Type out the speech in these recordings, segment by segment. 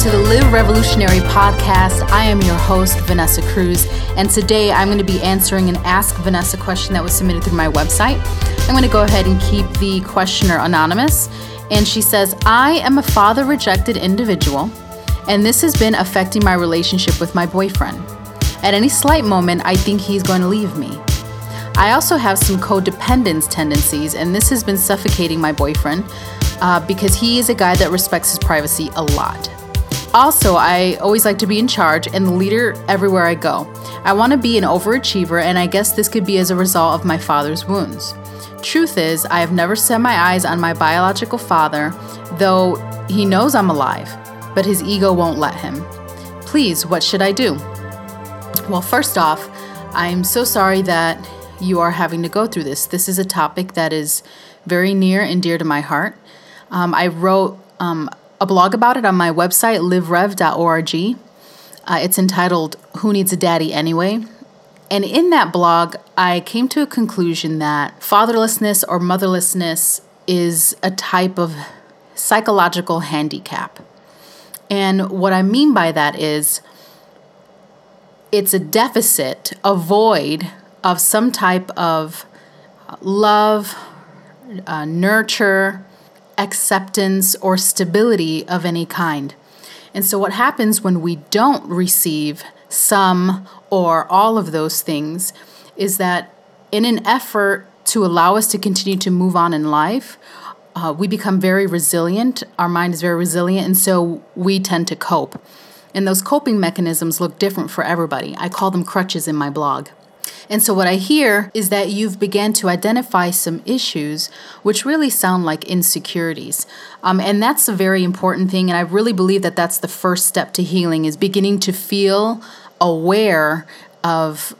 to the Live Revolutionary podcast. I am your host, Vanessa Cruz, and today I'm going to be answering an Ask Vanessa question that was submitted through my website. I'm going to go ahead and keep the questioner anonymous. And she says, I am a father rejected individual, and this has been affecting my relationship with my boyfriend. At any slight moment, I think he's going to leave me. I also have some codependence tendencies, and this has been suffocating my boyfriend uh, because he is a guy that respects his privacy a lot. Also, I always like to be in charge and the leader everywhere I go. I want to be an overachiever, and I guess this could be as a result of my father's wounds. Truth is, I have never set my eyes on my biological father, though he knows I'm alive, but his ego won't let him. Please, what should I do? Well, first off, I'm so sorry that you are having to go through this. This is a topic that is very near and dear to my heart. Um, I wrote um, a blog about it on my website, liverev.org. Uh, it's entitled Who Needs a Daddy Anyway? And in that blog, I came to a conclusion that fatherlessness or motherlessness is a type of psychological handicap. And what I mean by that is it's a deficit, a void of some type of love, uh, nurture, acceptance, or stability of any kind. And so, what happens when we don't receive some or all of those things is that in an effort to allow us to continue to move on in life, uh, we become very resilient. Our mind is very resilient, and so we tend to cope. And those coping mechanisms look different for everybody. I call them crutches in my blog. And so, what I hear is that you've began to identify some issues which really sound like insecurities. Um, and that's a very important thing. And I really believe that that's the first step to healing is beginning to feel aware of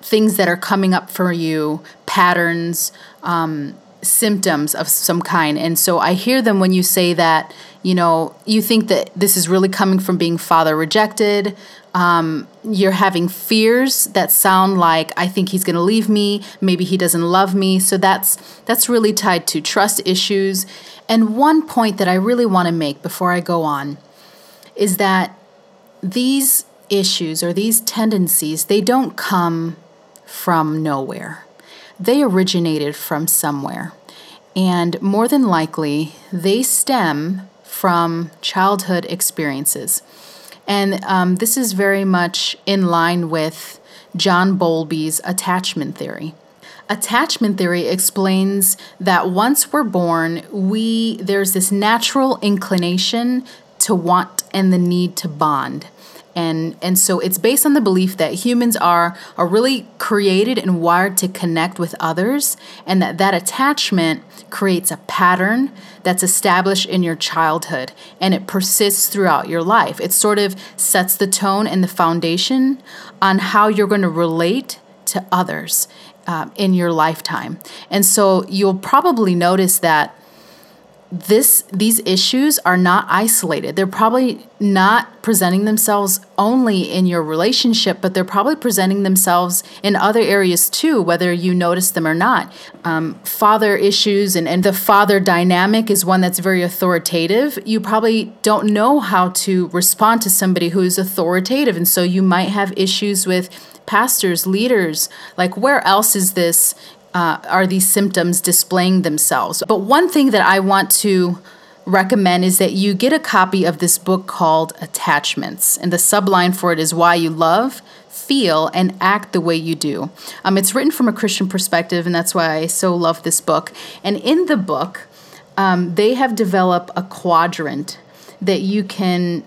things that are coming up for you, patterns, um, symptoms of some kind. And so I hear them when you say that, you know, you think that this is really coming from being father rejected, um, you're having fears that sound like I think he's going to leave me, maybe he doesn't love me. So that's that's really tied to trust issues. And one point that I really want to make before I go on is that these issues or these tendencies, they don't come from nowhere. They originated from somewhere. And more than likely, they stem from childhood experiences. And um, this is very much in line with John Bowlby's attachment theory. Attachment theory explains that once we're born, we there's this natural inclination to want and the need to bond and and so it's based on the belief that humans are are really created and wired to connect with others and that that attachment creates a pattern that's established in your childhood and it persists throughout your life. It sort of sets the tone and the foundation on how you're going to relate to others uh, in your lifetime. And so you'll probably notice that this these issues are not isolated. They're probably not presenting themselves only in your relationship, but they're probably presenting themselves in other areas too, whether you notice them or not. Um, father issues and, and the father dynamic is one that's very authoritative. You probably don't know how to respond to somebody who's authoritative, and so you might have issues with pastors, leaders. Like, where else is this uh, are these symptoms displaying themselves. But one thing that I want to recommend is that you get a copy of this book called Attachments. And the subline for it is Why You Love, Feel, and Act the Way You Do. Um, it's written from a Christian perspective, and that's why I so love this book. And in the book, um, they have developed a quadrant that you can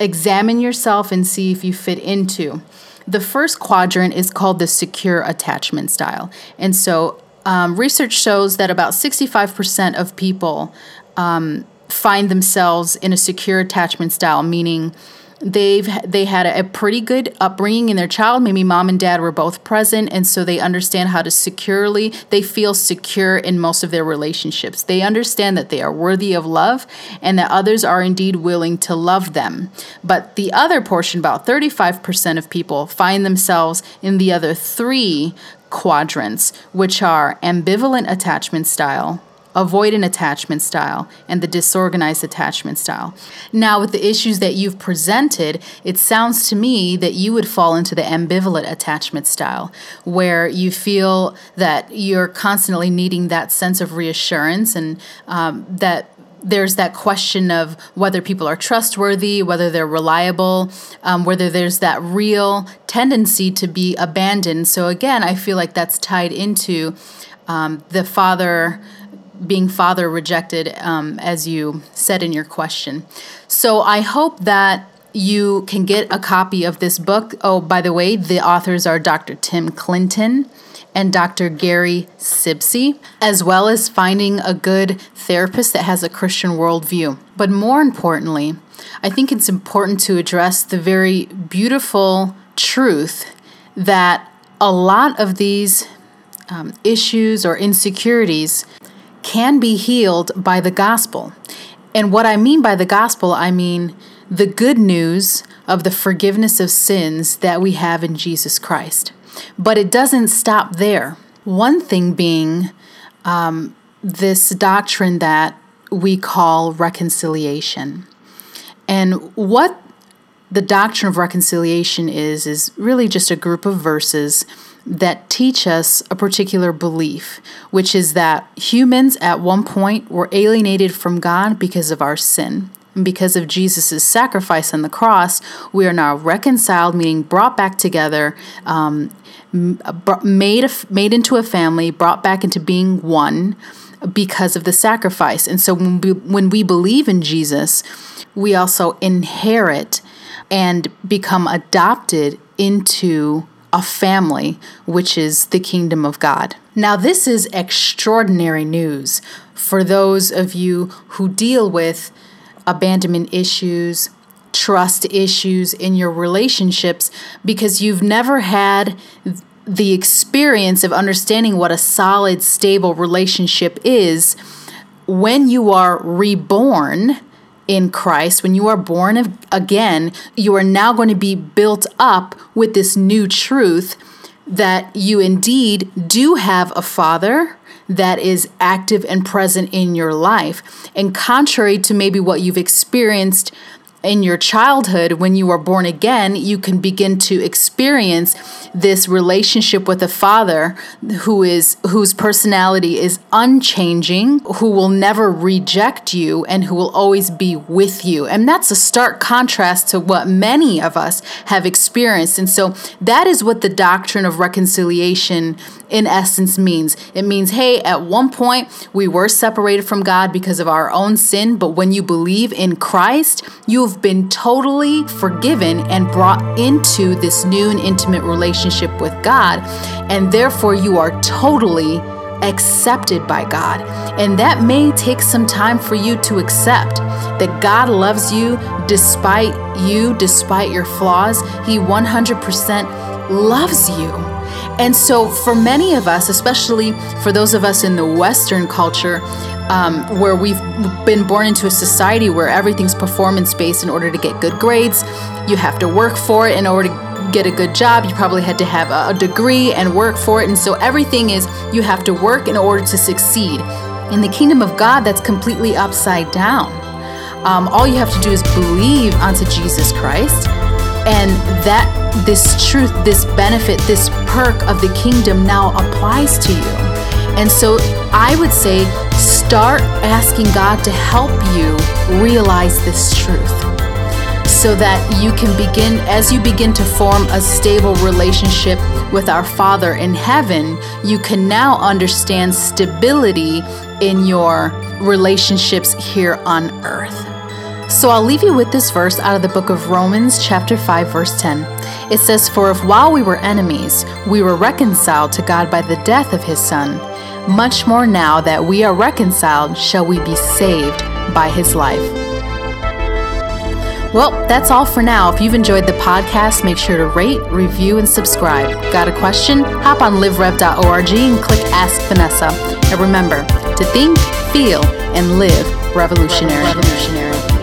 examine yourself and see if you fit into. The first quadrant is called the secure attachment style. And so um, research shows that about 65% of people um, find themselves in a secure attachment style, meaning they've they had a, pretty good upbringing in their child. Maybe mom and dad were both present and so they understand how to securely they feel secure in most of their relationships. They understand that they are worthy of love and that others are indeed willing to love them. But the other portion about 35% of people find themselves in the other three quadrants which are ambivalent attachment style avoidant attachment style, and the disorganized attachment style. Now, with the issues that you've presented, it sounds to me that you would fall into the ambivalent attachment style, where you feel that you're constantly needing that sense of reassurance and um, that there's that question of whether people are trustworthy, whether they're reliable, um, whether there's that real tendency to be abandoned. So, again, I feel like that's tied into um, the father being father rejected, um, as you said in your question. So, I hope that you can get a copy of this book. Oh, by the way, the authors are Dr. Tim Clinton and Dr. Gary Sibcy, as well as finding a good therapist that has a Christian worldview. But more importantly, I think it's important to address the very beautiful truth that a lot of these um, issues or insecurities can be healed by the gospel. And what I mean by the gospel, I mean the good news of the forgiveness of sins that we have in Jesus Christ. But it doesn't stop there. One thing being um, this doctrine that we call reconciliation. And what the doctrine of reconciliation is, is really just a group of verses that teach us a particular belief, which is that humans at one point were alienated from God because of our sin. And because of Jesus' sacrifice on the cross, we are now reconciled, meaning brought back together, um, made, a, made into a family, brought back into being one because of the sacrifice. And so when we, when we believe in Jesus, we also inherit and become adopted into a family, which is the kingdom of God. Now, this is extraordinary news for those of you who deal with abandonment issues, trust issues in your relationships because you've never had the experience of understanding what a solid, stable relationship is when you are reborn in Christ, when you are born again, you are now going to be built up with this new truth that you indeed do have a father that is active and present in your life. And contrary to maybe what you've experienced in your childhood when you are born again, you can begin to experience this relationship with a father who is whose personality is unchanging, who will never reject you and who will always be with you. And that's a stark contrast to what many of us have experienced. And so that is what the doctrine of reconciliation in essence means. It means, hey, at one point we were separated from God because of our own sin, but when you believe in Christ, you've been totally forgiven and brought into this new and intimate relationship with God, and therefore you are totally accepted by God. And that may take some time for you to accept that God loves you despite you, despite your flaws. He 100% loves you. And so, for many of us, especially for those of us in the Western culture, um, where we've been born into a society where everything's performance based in order to get good grades, you have to work for it in order to get a good job. You probably had to have a, degree and work for it. And so, everything is you have to work in order to succeed. In the kingdom of God, that's completely upside down. Um, all you have to do is believe onto Jesus Christ and that this truth, this benefit, this perk of the kingdom now applies to you. And so I would say start asking God to help you realize this truth so that you can begin, as you begin to form a stable relationship with our Father in heaven, you can now understand stability in your relationships here on earth. So I'll leave you with this verse out of the book of Romans, chapter 5, verse 10. It says, For if while we were enemies, we were reconciled to God by the death of his Son, much more now that we are reconciled, shall we be saved by his life. Well, that's all for now. If you've enjoyed the podcast, make sure to rate, review, and subscribe. Got a question? Hop on liverev.org and click Ask Vanessa. And remember to think, feel, and live revolutionary. revolutionary.